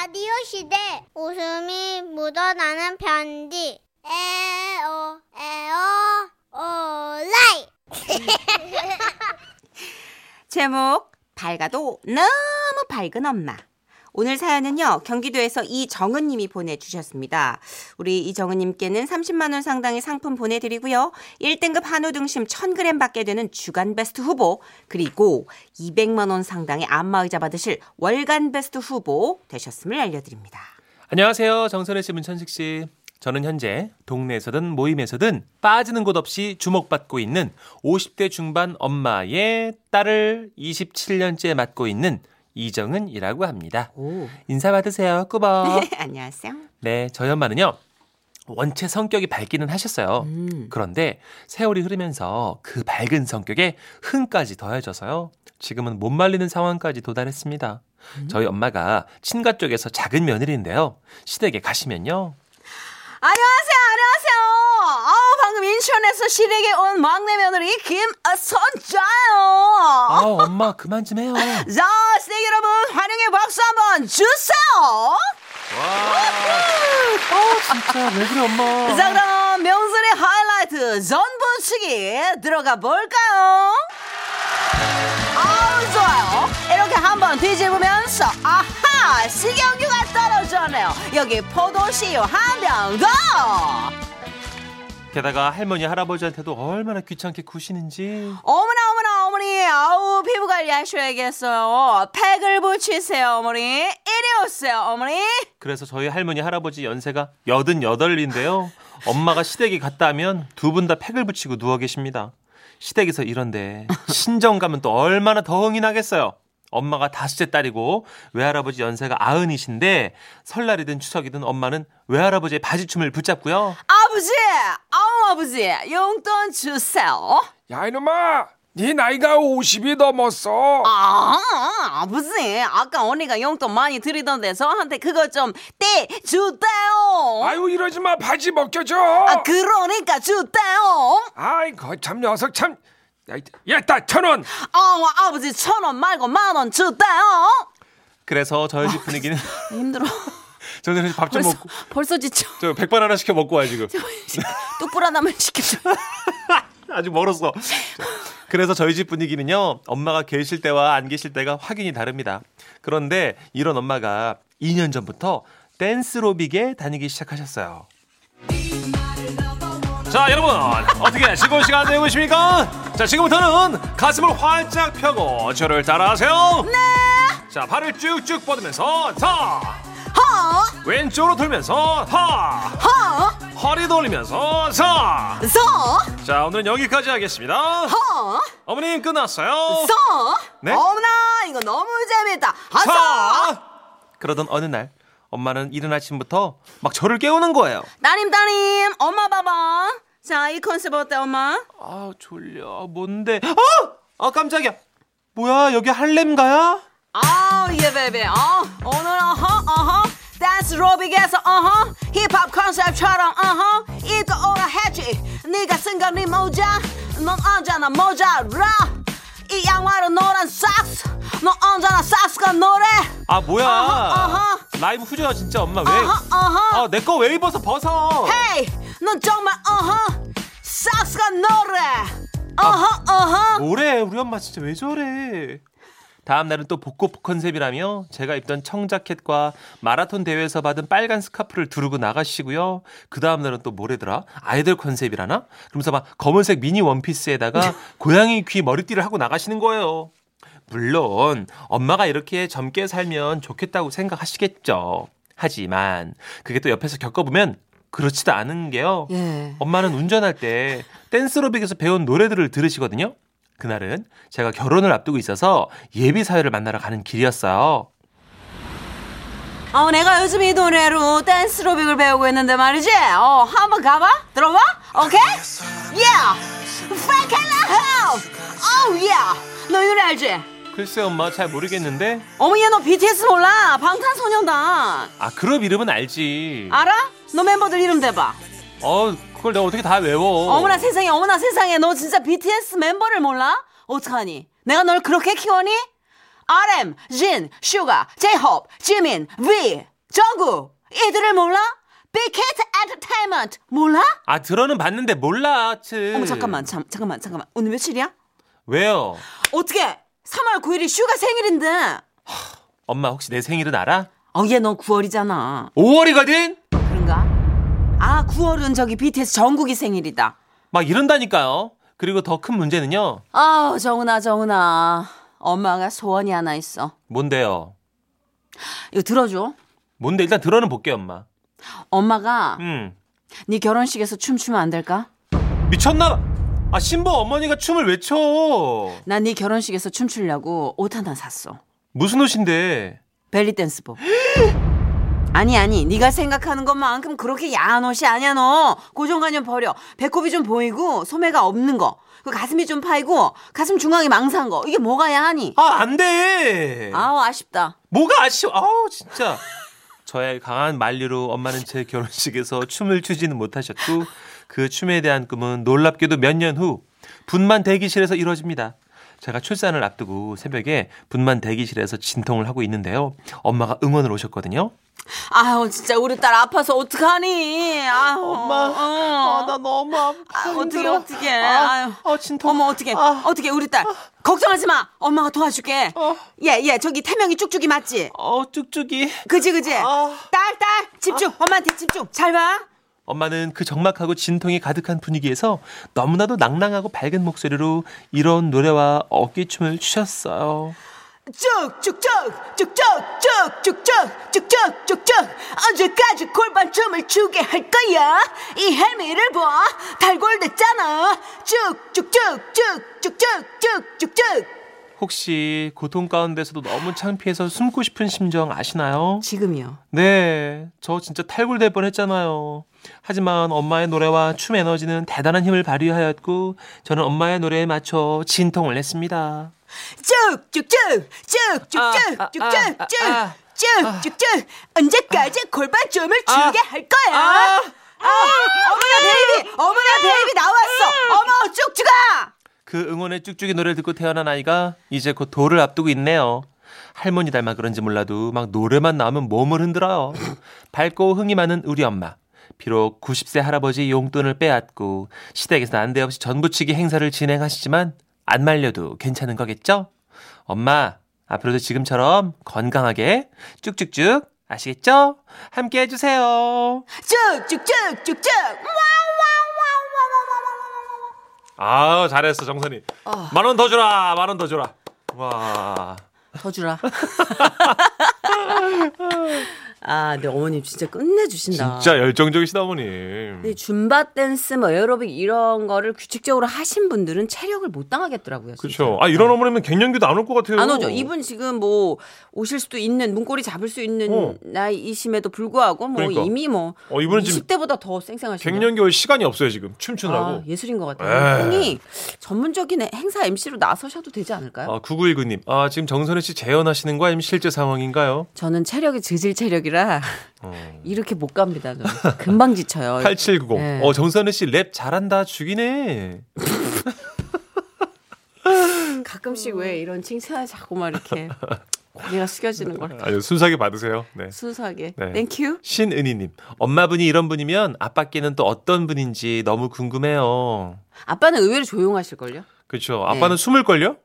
라디오 시대 웃음이 묻어나는 편지 에어 에어 오라이 제목 밝아도 너무 밝은 엄마. 오늘 사연은요, 경기도에서 이정은님이 보내주셨습니다. 우리 이정은님께는 30만원 상당의 상품 보내드리고요. 1등급 한우 등심 1000g 받게 되는 주간 베스트 후보, 그리고 200만원 상당의 안마의자 받으실 월간 베스트 후보 되셨음을 알려드립니다. 안녕하세요. 정선혜 씨, 문천식 씨. 저는 현재 동네에서든 모임에서든 빠지는 곳 없이 주목받고 있는 50대 중반 엄마의 딸을 27년째 맡고 있는 이정은이라고 합니다. 오. 인사 받으세요. 꾸벅. 안녕하세요. 네, 저희 엄마는요. 원체 성격이 밝기는 하셨어요. 음. 그런데 세월이 흐르면서 그 밝은 성격에 흥까지 더해져서요. 지금은 못 말리는 상황까지 도달했습니다. 저희 엄마가 친가 쪽에서 작은 며느리인데요. 시댁에 가시면요. 안녕하세요, 안녕하세요. 아우, 방금 인천에서 시댁에 온 막내 며느리 김선자요. 아, 엄마 그만 좀 해요. 자, 시댁 여러분, 환영의 박수 한번 주세요. 아, 진짜 왜 그래, 엄마. 자, 그럼 명절의 하이라이트 전부치기 들어가 볼까요? 아우, 좋아요. 이렇게 한번 뒤집으면서, 아하, 식용유가 떨어졌네요. 여기 포도씨유 한 병 더. 게다가 할머니, 할아버지한테도 얼마나 귀찮게 구시는지. 어머나 아우 피부 관리 하셔야겠어요 팩을 붙이세요 어머니 이리 오세요 어머니 그래서 저희 할머니, 할아버지 연세가 88인데요. 엄마가 시댁에 갔다 하면 두 분 다 팩을 붙이고 누워 계십니다. 시댁에서 이런데 친정 가면 또 얼마나 더 흥이 나겠어요. 엄마가 다섯째 딸이고 외할아버지 연세가 아흔이신데 설날이든 추석이든 엄마는 외할아버지의 바지춤을 붙잡고요. 아버지 아우 아버지 용돈 주세요 야 이놈아 네 나이가 50이 넘었어. 아 아버지 아까 언니가 용돈 많이 드리던데 저한테 그거 좀 떼주대요. 아유 이러지 마. 바지 벗겨져 아 그러니까 주대요. 아이고 참 녀석 참. 야 따 천원. 아 아버지 천 원 말고 만 원 주대요. 그래서 저희 집 분위기는 힘들어. 저는 밥좀 벌써 먹고 벌써 지쳐. 저 백반 하나 시켜 먹고 와요 지금. 뚝불 하나만 시켜줘 아직 멀었어. 그래서 저희 집 분위기는요, 엄마가 계실 때와 안 계실 때가 확연히 다릅니다. 그런데 이런 엄마가 2년 전부터 댄스로빅에 다니기 시작하셨어요. 자, 여러분, 어떻게 즐거운 시간 되고 계십니까? 자, 지금부터는 가슴을 활짝 펴고 저를 따라하세요. 네. 자, 발을 쭉쭉 뻗으면서 타. 허 왼쪽으로 돌면서 타. 허 허리 돌리면서 타. 서 자, 오늘은 여기까지 하겠습니다. 허 어머님 끝났어요. 서 네? 어머나 이거 너무 재밌다 아서 자! 그러던 어느 날 엄마는 이른 아침부터 막 저를 깨우는 거예요. 따님 따님 엄마 봐봐 자 이 컨셉 어때 엄마 아 졸려. 뭔데? 아! 아 깜짝이야. 뭐야 여기 할렘가야? 아우 yeah baby 어 오늘 어허 어허 댄스로빅에서 어허 힙합 컨셉처럼 어허 입고 오라 했지 네가 쓴건 네 모자. 넌 언제나 모자라. 이 양말은 노란 socks 넌 언제나 socks가 노래. 아 뭐야? 어허, 어허. 라이브 후져야 진짜 엄마 왜? 어허 어허 아 내거 왜 입어서 벗어? hey 넌 정말 어허 socks가 노래. 어허 어허 뭐래? 우리 엄마 진짜 왜 저래? 다음 날은 또 복고 컨셉이라며 제가 입던 청자켓과 마라톤 대회에서 받은 빨간 스카프를 두르고 나가시고요. 그 다음 날은 또 뭐래더라? 아이돌 컨셉이라나? 그러면서 막 검은색 미니 원피스에다가 고양이 귀 머리띠를 하고 나가시는 거예요. 물론 엄마가 이렇게 젊게 살면 좋겠다고 생각하시겠죠. 하지만 그게 또 옆에서 겪어보면 그렇지도 않은 게요. 예. 엄마는 운전할 때 댄스로빅에서 배운 노래들을 들으시거든요. 그날은 제가 결혼을 앞두고 있어서 예비 사회를 만나러 가는 길이었어요. 어, 내가 요즘 이 노래로 댄스 로빅을 배우고 있는데 말이지. 어, 한번 가봐? 들어봐? 오케이? Yeah! In the house! Oh, yeah! 너이 노래 알지? 글쎄 엄마 잘 모르겠는데. 어머, 얘너 BTS 몰라? 방탄소년단. 아 그룹 이름은 알지. 알아? 너 멤버들 이름 대봐. 어 그걸 내가 어떻게 다 외워. 어머나 세상에, 어머나 세상에. 너 진짜 BTS 멤버를 몰라? 어떡하니? 내가 널 그렇게 키워니? RM, 진, 슈가, 제이홉, 지민, 뷔, 정국 이들을 몰라? 빅히트 엔터테인먼트 몰라? 아 들어는 봤는데 몰라. 츠. 어머 잠깐만 참, 잠깐만 잠깐만 오늘 며칠이야? 왜요? 어떻게 3월 9일이 슈가 생일인데 엄마 혹시 내 생일은 알아? 어얘 너 9월이잖아 5월이거든. 아 9월은 저기 BTS 정국이 생일이다 막 이런다니까요. 그리고 더 큰 문제는요. 아우 정은아 정은아 엄마가 소원이 하나 있어 뭔데요? 이거 들어줘 뭔데 일단 들어는 볼게 엄마. 엄마가 음. 네 결혼식에서 춤추면 안 될까? 미쳤나? 봐. 아 신부 어머니가 춤을 왜 춰? 난 네 결혼식에서 춤추려고 옷 하나 샀어 무슨 옷인데? 벨리 댄스복 아니 아니 네가 생각하는 것만큼 그렇게 야한 옷이 아니야 너 고정관념 버려 배꼽이 좀 보이고 소매가 없는 거 그 가슴이 좀 파이고 가슴 중앙이 망상 거 이게 뭐가 야하니 아 안 돼. 아우 아쉽다 뭐가 아쉬워? 아우 진짜. 저의 강한 만류로 엄마는 제 결혼식에서 춤을 추지는 못하셨고 그 춤에 대한 꿈은 놀랍게도 몇 년 후 분만 대기실에서 이루어집니다. 제가 출산을 앞두고 새벽에 분만 대기실에서 진통을 하고 있는데요. 엄마가 응원을 오셨거든요. 아우 진짜 우리 딸 아파서 어떡하니 아우 엄마, 어. 아, 나 너무 아파. 아, 어떻게. 어떻게 아, 아유 아, 진통. 어머 어떻게 아. 어떻게 우리 딸 걱정하지 마 엄마가 도와줄게 어. 예예 저기 태명이 쭉쭉이 맞지 어, 쭉쭉이. 그지 그지 아. 딸딸 집중 엄마한테 집중 잘봐 엄마는 그 적막하고 진통이 가득한 분위기에서 너무나도 낭낭하고 밝은 목소리로 이런 노래와 어깨춤을 추셨어요. 쭉쭉쭉 쭉쭉쭉 쭉쭉 쭉쭉 언제까지 골반춤을 추게 할 거야 이 헬미를 봐 달골됐잖아 쭉쭉쭉쭉 쭉쭉 쭉쭉쭉 혹시 고통 가운데서도 너무 창피해서 숨고 싶은 심정 아시나요? 지금이요 네, 저 진짜 탈골될 뻔했잖아요. 하지만 엄마의 노래와 춤 에너지는 대단한 힘을 발휘하였고 저는 엄마의 노래에 맞춰 진통을 냈습니다. 쭉쭉쭉 쭉쭉쭉 아, 아, 쭉쭉쭉 아, 아, 쭉쭉쭉 언제까지 골반춤을 추게 할 거야? 아, 어머나 baby 어머나 baby 나왔어. 어머 쭉쭉아 그 응원의 쭉쭉이 노래를 듣고 태어난 아이가 이제 곧 돌을 앞두고 있네요. 할머니 닮아 그런지 몰라도 막 노래만 나오면 몸을 흔들어요. 밝고 흥이 많은 우리 엄마. 비록 90세 할아버지 용돈을 빼앗고 시댁에서 난데없이 전부치기 행사를 진행하시지만 안 말려도 괜찮은 거겠죠? 엄마, 앞으로도 지금처럼 건강하게 쭉쭉쭉 아시겠죠? 함께 해주세요. 쭉쭉쭉쭉쭉 아 잘했어 정선이. 만원 더 주라 만 원 더 주라. 와. 더 주라. 아, 근데 어머님 진짜 끝내주신다. 진짜 열정적이시다 어머니. 근데 줌바 댄스, 뭐 에어로빅 이런 거를 규칙적으로 하신 분들은 체력을 못 당하겠더라고요. 그렇죠. 아 이런 어머니면 갱년기도 안 올 것 같아요. 안 오죠. 이분 지금 뭐 오실 수도 있는 문고리 잡을 수 있는 어. 나이이심에도 불구하고 뭐 그러니까. 이미 뭐 어, 이분은 지금 20대보다 더 쌩쌩하시네요. 갱년기 올 시간이 없어요 지금 춤추느라고. 아, 예술인 것 같아요. 형이 전문적인 행사 MC로 나서셔도 되지 않을까요? 아 9919님. 아 지금 정선혜 씨 재연하시는 거 아니면 실제 상황인가요? 저는 체력이 저질 체력이라 어. 이렇게 못 갑니다. 저는. 금방 지쳐요. 8790. 네. 어 정선혜 씨 랩 잘한다 죽이네. 가끔씩 왜 이런 칭찬을 자꾸 막 이렇게 고개가 숙여지는 걸 아주 순수하게 받으세요. 네. 순수하게. 네. Thank you. 신은희님. 엄마분이 이런 분이면 아빠께는 또 어떤 분인지 너무 궁금해요. 아빠는 의외로 조용하실걸요? 그렇죠. 아빠는 숨을 걸요?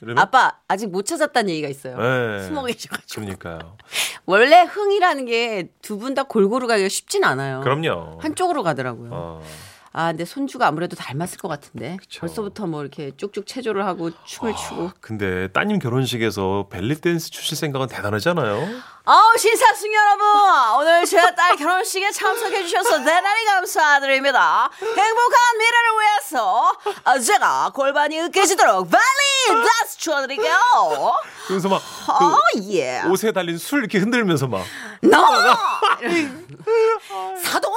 이러면? 네. 아빠 아직 못 찾았다는 얘기가 있어요. 네. 숨어 계셔가지고. 그러니까요. 원래 흥이라는 게 두 분 다 골고루 가기가 쉽진 않아요. 그럼요. 한쪽으로 가더라고요. 어. 아, 근데 손주가 아무래도 닮았을 것 같은데. 벌써부터 뭐 이렇게 쭉쭉 체조를 하고 춤을 추고. 근데 따님 결혼식에서 벨리 댄스 추실 생각은 대단하잖아요. 아우, 신사숙 여러분! 오늘 제딸 결혼식에 참석해 주셔서 대단히 감사드립니다. 행복한 미래를 위해서 아, 제가 골반이 으깨지도록 발리 댄스 추어드릴게요. 그래서 막 어, 그 예. 옷에 달린 술 이렇게 흔들면서 막 너 사돈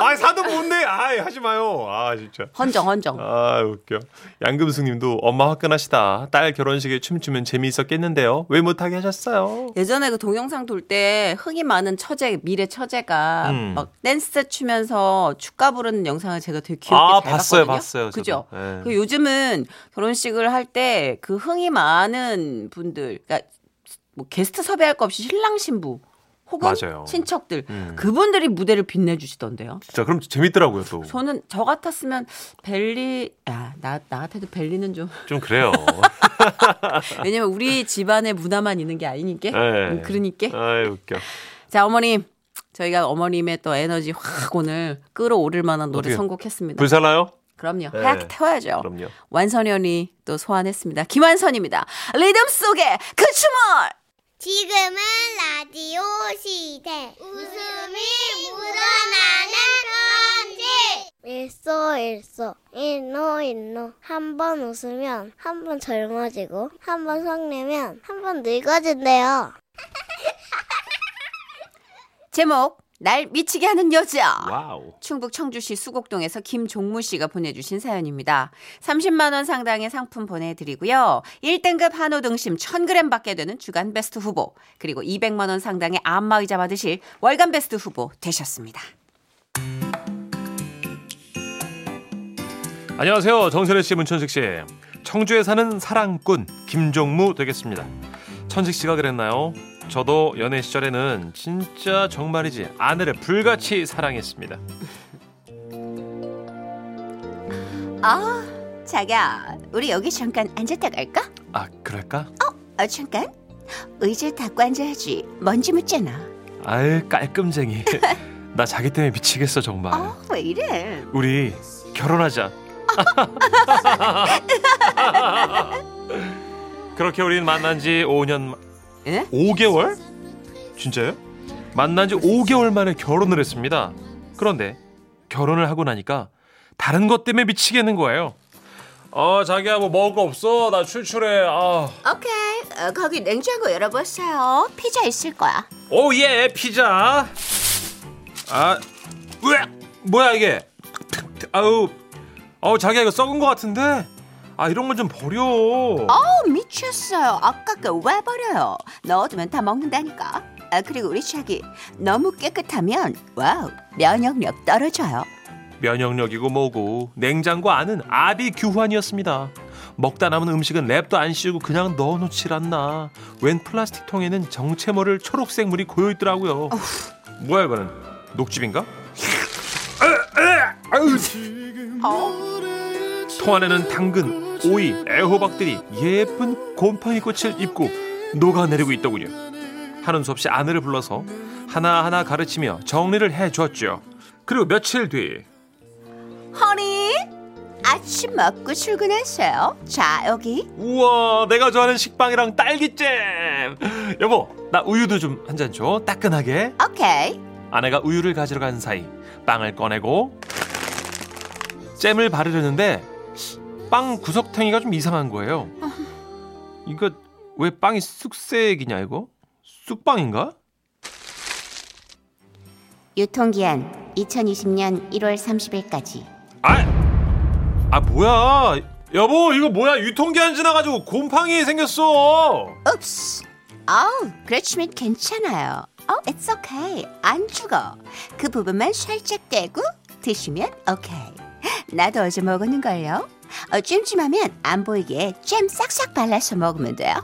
아 사도 못내. 아 하지 마요. 아 진짜. 헌정 헌정. 아 웃겨. 양금숙님도 엄마 화끈하시다. 딸 결혼식에 춤추면 재미있었겠는데요. 왜 못하게 하셨어요? 예전에 그 동영상 돌 때 흥이 많은 처제 미래 처제가 음. 막 댄스 추면서 축가 부르는 영상을 제가 되게 귀엽게 아, 잘 봤어요, 봤거든요. 봤어요, 저도. 그죠? 네. 그 요즘은 결혼식을 할때 그 흥이 많은 분들, 그러니까 뭐 게스트 섭외할 거 없이 신랑 신부 혹은 맞아요. 친척들 음. 그분들이 무대를 빛내주시던데요. 진짜 그럼 재밌더라고요 또. 저는 저 같았으면 벨리 야나 나 같아도 벨리는 좀 좀 그래요. 왜냐면 우리 집안의 문화만 있는 게 아니니까 네. 음, 그러니까 아이 웃겨. 자 어머님 저희가 어머님의 또 에너지 확 오늘 끌어오를 만한 노래 어떻게, 선곡했습니다. 불살나요? 그럼요. 네. 하얗게 태워야죠. 그럼요. 완선현이 또 소환했습니다. 김완선입니다. 리듬 속에 그 춤을 지금은 라디오 시대. 웃음이 묻어나는 편지. 일소 일소 일노 일노 한 번 웃으면 한 번 젊어지고 한 번 성내면 한 번 늙어진대요. 제목 날 미치게 하는 여자. Wow. 충북 청주시 수곡동에서 김종무 씨가 보내주신 사연입니다. 30만 원 상당의 상품 보내드리고요. 1등급 한우 등심 1000g 받게 되는 주간 베스트 후보 그리고 200만 원 상당의 안마의자 받으실 월간 베스트 후보 되셨습니다. 안녕하세요. 정선혜 씨, 문천식 씨. 청주에 사는 사랑꾼 김종무 되겠습니다. 천식 씨가 그랬나요? 저도 연애 시절에는 진짜 정말이지 아내를 불같이 사랑했습니다. 아, 자기야, 우리 여기 잠깐 앉았다 갈까? 아 그럴까? 어, 잠깐. 의자 닫고 앉아야지. 먼지 묻잖아. 아유 깔끔쟁이. 나 자기 때문에 미치겠어 정말. 어, 왜 이래? 우리 결혼하자. 그렇게 우리는 만난 지 5년 마- 예? 5개월? 진짜요? 만난 지 5개월 만에 결혼을 했습니다. 그런데 결혼을 하고 나니까 다른 것 때문에 미치겠는 거예요. 어, 자기야 뭐 먹을 거 없어? 나 출출해. 아. 오케이. 어, 거기 냉장고 열어보세요. 피자 있을 거야. 오, 예, 피자. 아, 으악! 뭐야 이게? 아우, 어, 자기야 이거 썩은 거 같은데? 아, 이런 걸 좀 버려. 어, 미쳤어요. 아까 그왜 버려요? 넣어두면 다 먹는다니까. 아, 그리고 우리 자기 너무 깨끗하면 wow 면역력 떨어져요. 면역력이고 뭐고 냉장고 안은 아비규환이었습니다. 먹다 남은 음식은 랩도 안 씌우고 그냥 넣어놓질 않나. 웬 플라스틱 통에는 정체모를 초록색 물이 고여 있더라고요. 뭐야 이거는 녹즙인가? 통 안에는 당근, 오이, 애호박들이 예쁜 곰팡이 꽃을 입고 녹아내리고 있더군요. 하는 수 없이 아내를 불러서 하나하나 가르치며 정리를 해줬죠. 그리고 며칠 뒤 허니 아침 먹고 출근했어요. 자 여기 우와 내가 좋아하는 식빵이랑 딸기잼 여보 나 우유도 좀 한 잔 줘 따끈하게 오케이. 아내가 우유를 가지러 간 사이 빵을 꺼내고 잼을 바르려는데 빵 구석탱이가 좀 이상한 거예요 이거 왜 빵이 쑥색이냐 이거 쑥빵인가? 유통기한 2020년 1월 30일까지. 아, 아 뭐야 여보 이거 뭐야 유통기한 지나가지고 곰팡이 생겼어 읍스. 아우 그렇지만 괜찮아요. 어, it's okay. 안 죽어. 그 부분만 살짝 떼고 드시면 오케이. 나도 어제 먹었는걸요. 어, 찜찜하면 안 보이게 잼 싹싹 발라서 먹으면 돼요.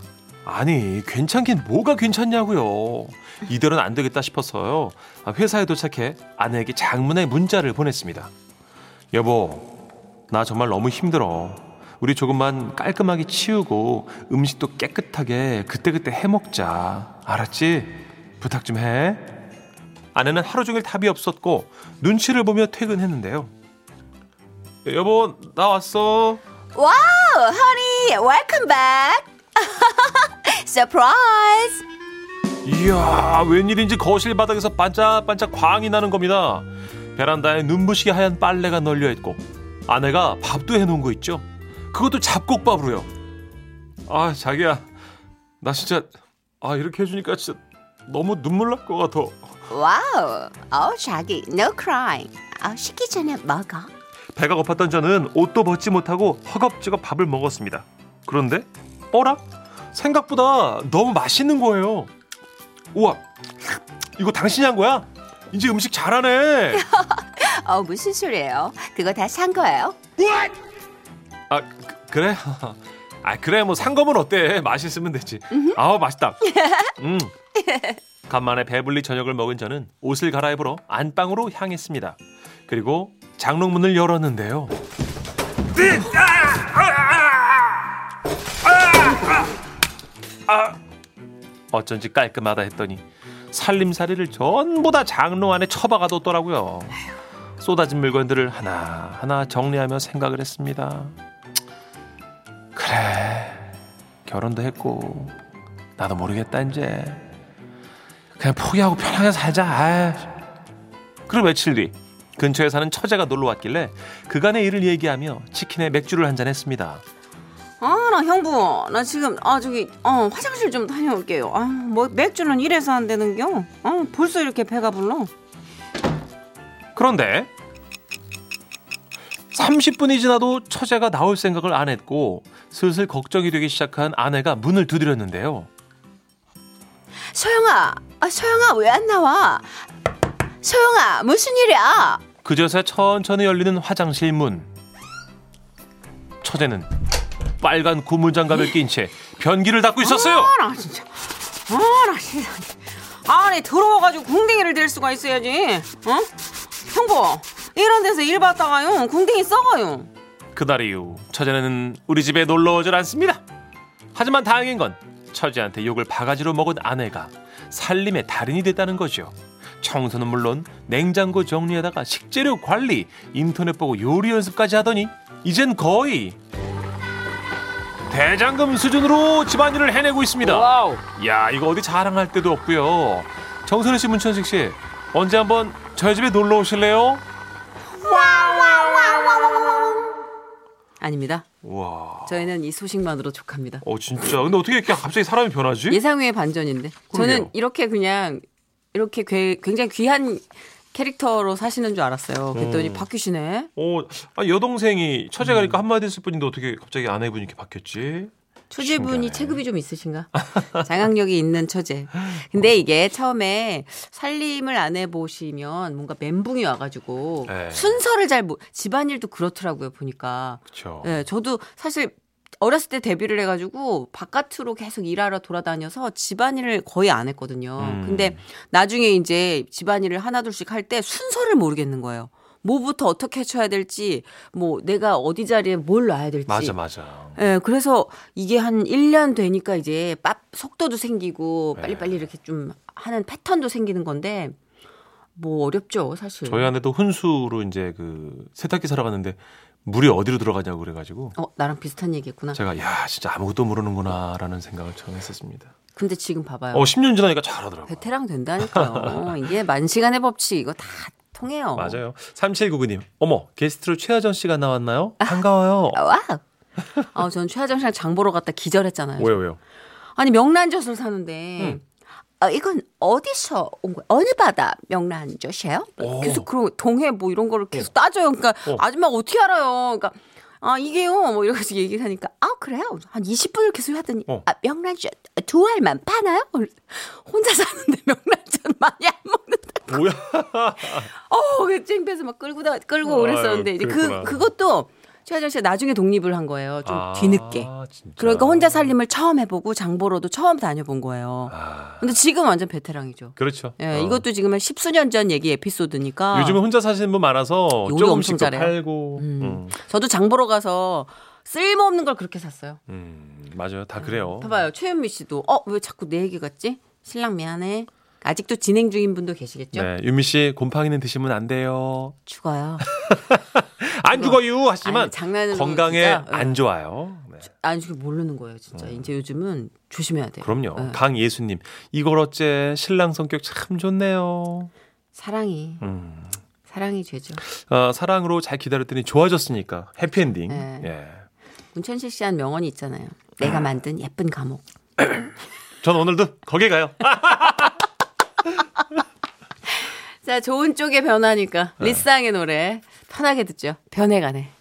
아니 괜찮긴 뭐가 괜찮냐고요. 이대로는 안 되겠다 싶어서요. 아, 회사에 도착해 아내에게 장문의 문자를 보냈습니다. 여보 나 정말 너무 힘들어. 우리 조금만 깔끔하게 치우고 음식도 깨끗하게 그때그때 해 먹자. 알았지? 부탁 좀 해. 아내는 하루 종일 답이 없었고 눈치를 보며 퇴근했는데요 여보 나 왔어 Wow, honey, welcome back. Surprise. 이야 웬일인지 거실 바닥에서 반짝반짝 광이 나는 겁니다 베란다에 눈부시게 하얀 빨래가 널려 있고 아내가 밥도 해놓은 거 있죠 그것도 잡곡밥으로요 아 자기야 나 진짜 아 이렇게 해주니까 진짜 너무 눈물 날 것 같아. Wow. 어, 자기, no crying. 어, 식기 전에 먹어. 배가 고팠던 저는 옷도 벗지 못하고 허겁지겁 밥을 먹었습니다. 그런데 어라? 생각보다 너무 맛있는 거예요. 우와, 이거 당신이 한 거야? 이제 음식 잘하네. 어, 무슨 소리예요? 그거 다 산 거예요? 아 그, 그래? 아 그래 뭐 산 거면 어때? 맛있으면 되지. 아우 맛있다. 음. 간만에 배불리 저녁을 먹은 저는 옷을 갈아입으러 안방으로 향했습니다. 그리고 장롱문을 열었는데요. 아, 어쩐지 깔끔하다 했더니 살림살이를 전부 다 장롱 안에 처박아뒀더라고요. 쏟아진 물건들을 하나하나 정리하며 생각을 했습니다. 그래, 결혼도 했고 나도 모르겠다 이제. 그냥 포기하고 편하게 살자. 그리고 며칠 뒤 근처에 사는 처제가 놀러 왔길래 그간의 일을 얘기하며 치킨에 맥주를 한 잔 했습니다. 아, 나 형부, 나 지금 아 저기 어 화장실 좀 다녀올게요. 아, 뭐 맥주는 이래서 안 되는겨? 어, 벌써 이렇게 배가 불러? 그런데 30분이 지나도 처제가 나올 생각을 안 했고 슬슬 걱정이 되기 시작한 아내가 문을 두드렸는데요. 소영아, 아, 소영아 왜 안 나와? 소영아, 무슨 일이야? 그저새 천천히 열리는 화장실 문. 처제는 빨간 고무장갑을 낀 채 변기를 닦고 있었어요. 아, 나 진짜. 아, 나 진짜. 아니 더러워가지고 궁뎅이를 댈 수가 있어야지. 어? 형부, 이런 데서 일 받다가요 궁뎅이 썩어요. 그날 이후 처제는 우리 집에 놀러 오질 않습니다. 하지만 다행인 건 처제한테 욕을 바가지로 먹은 아내가 살림의 달인이 됐다는 거죠. 청소는 물론 냉장고 정리하다가 식재료 관리, 인터넷 보고 요리 연습까지 하더니 이젠 거의 대장금 수준으로 집안일을 해내고 있습니다. wow. 야 이거 어디 자랑할 데도 없고요. 정선우 씨, 문천식 씨 언제 한번 저희 집에 놀러 오실래요? 아닙니다. 와. 저희는 이 소식만으로 족합니다. 어 진짜. 근데 어떻게 이렇게 갑자기 사람이 변하지? 예상 외의 반전인데. 저는 그러게요. 이렇게 그냥 이렇게 괴- 굉장히 귀한 캐릭터로 사시는 줄 알았어요. 그랬더니 음. 바뀌시네. 어, 아, 여동생이 처제가 음. 그러니까 한마디 했을 뿐인데 어떻게 갑자기 아내분이 이렇게 바뀌었지? 처제분이 신기하네. 체급이 좀 있으신가? 장악력이 있는 처제. 근데 이게 처음에 살림을 안 해보시면 뭔가 멘붕이 와가지고 네. 순서를 잘 못, 집안일도 그렇더라고요, 보니까. 그렇죠. 예, 저도 사실 어렸을 때 데뷔를 해가지고 바깥으로 계속 일하러 돌아다녀서 집안일을 거의 안 했거든요. 음. 근데 나중에 이제 집안일을 하나둘씩 할 때 순서를 모르겠는 거예요. 뭐부터 어떻게 쳐야 될지, 뭐 내가 어디 자리에 뭘 놔야 될지. 맞아 맞아. 예, 그래서 이게 한 1년 되니까 이제 빡 속도도 생기고 네. 빨리빨리 이렇게 좀 하는 패턴도 생기는 건데 뭐 어렵죠, 사실. 저희 아내도 훈수로 이제 그 세탁기 사러 갔는데 물이 어디로 들어가냐고 그래가지고 어, 나랑 비슷한 얘기했구나. 제가 야 진짜 아무것도 모르는구나라는 생각을 처음 했었습니다. 근데 지금 봐봐요. 어 10년 지나니까 잘하더라고요. 베테랑 된다니까요. 이게 만시간의 법칙 이거 다 통해요. 맞아요. 3799님. 어머 게스트로 최화정 씨가 나왔나요? 반가워요. 아, wow. 아, 저는 최화정 씨랑 장 보러 갔다 기절했잖아요. 왜요 왜요? 아니 명란젓을 사는데 응. 어, 이건 어디서 온 거예요? 어느 바다 명란젓이에요? 오. 계속 그런 동해 뭐 이런 거를 계속 따져요. 그러니까 어. 아줌마가 어떻게 알아요? 그러니까 아 이게요 뭐 이러면서 얘기를 하니까 아 그래요? 한 20분을 계속 하더니 어. 아, 명란젓 두 알만 파나요? 혼자 사는데 명란젓 많이 안 먹는다. 뭐야? 어, 그 쨍배서 막 끌고 다 끌고 아유, 그랬었는데 이제 그. 그것도 최하정 씨가 나중에 독립을 한 거예요. 좀 아, 뒤늦게. 진짜. 그러니까 혼자 살림을 처음 해보고 장보러도 처음 다녀본 거예요. 아, 근데 지금 완전 베테랑이죠. 그렇죠. 예, 어. 이것도 지금 한 십수년 전 얘기 에피소드니까. 요즘은 혼자 사시는 분 많아서 조금씩 엄청 더 잘해요. 팔고. 음. 음. 저도 장 보러 가서 쓸모없는 걸 그렇게 샀어요. 음, 맞아요. 다 그래요. 봐봐요. 최윤미 씨도 어 왜 자꾸 내 얘기 같지? 신랑 미안해. 아직도 진행 중인 분도 계시겠죠? 네, 윤미 씨 곰팡이는 드시면 안 돼요. 죽어요. 안 죽어요 하지만 아니, 건강에 진짜, 예. 안 좋아요. 네. 아니 지금 모르는 거예요, 진짜. 이제 요즘은 조심해야 돼요. 그럼요. 예. 강예수 님 이걸 어째 신랑 성격 참 좋네요. 사랑이 음. 사랑이 죄죠. 어, 사랑으로 잘 기다렸더니 좋아졌으니까 해피엔딩. 네. 예. 문천식 씨한 명언이 있잖아요. 내가 만든 예쁜 감옥. 전 오늘도 거기 가요. 자, 좋은 쪽에 변하니까 리쌍의 노래 편하게 듣죠. 변해가네.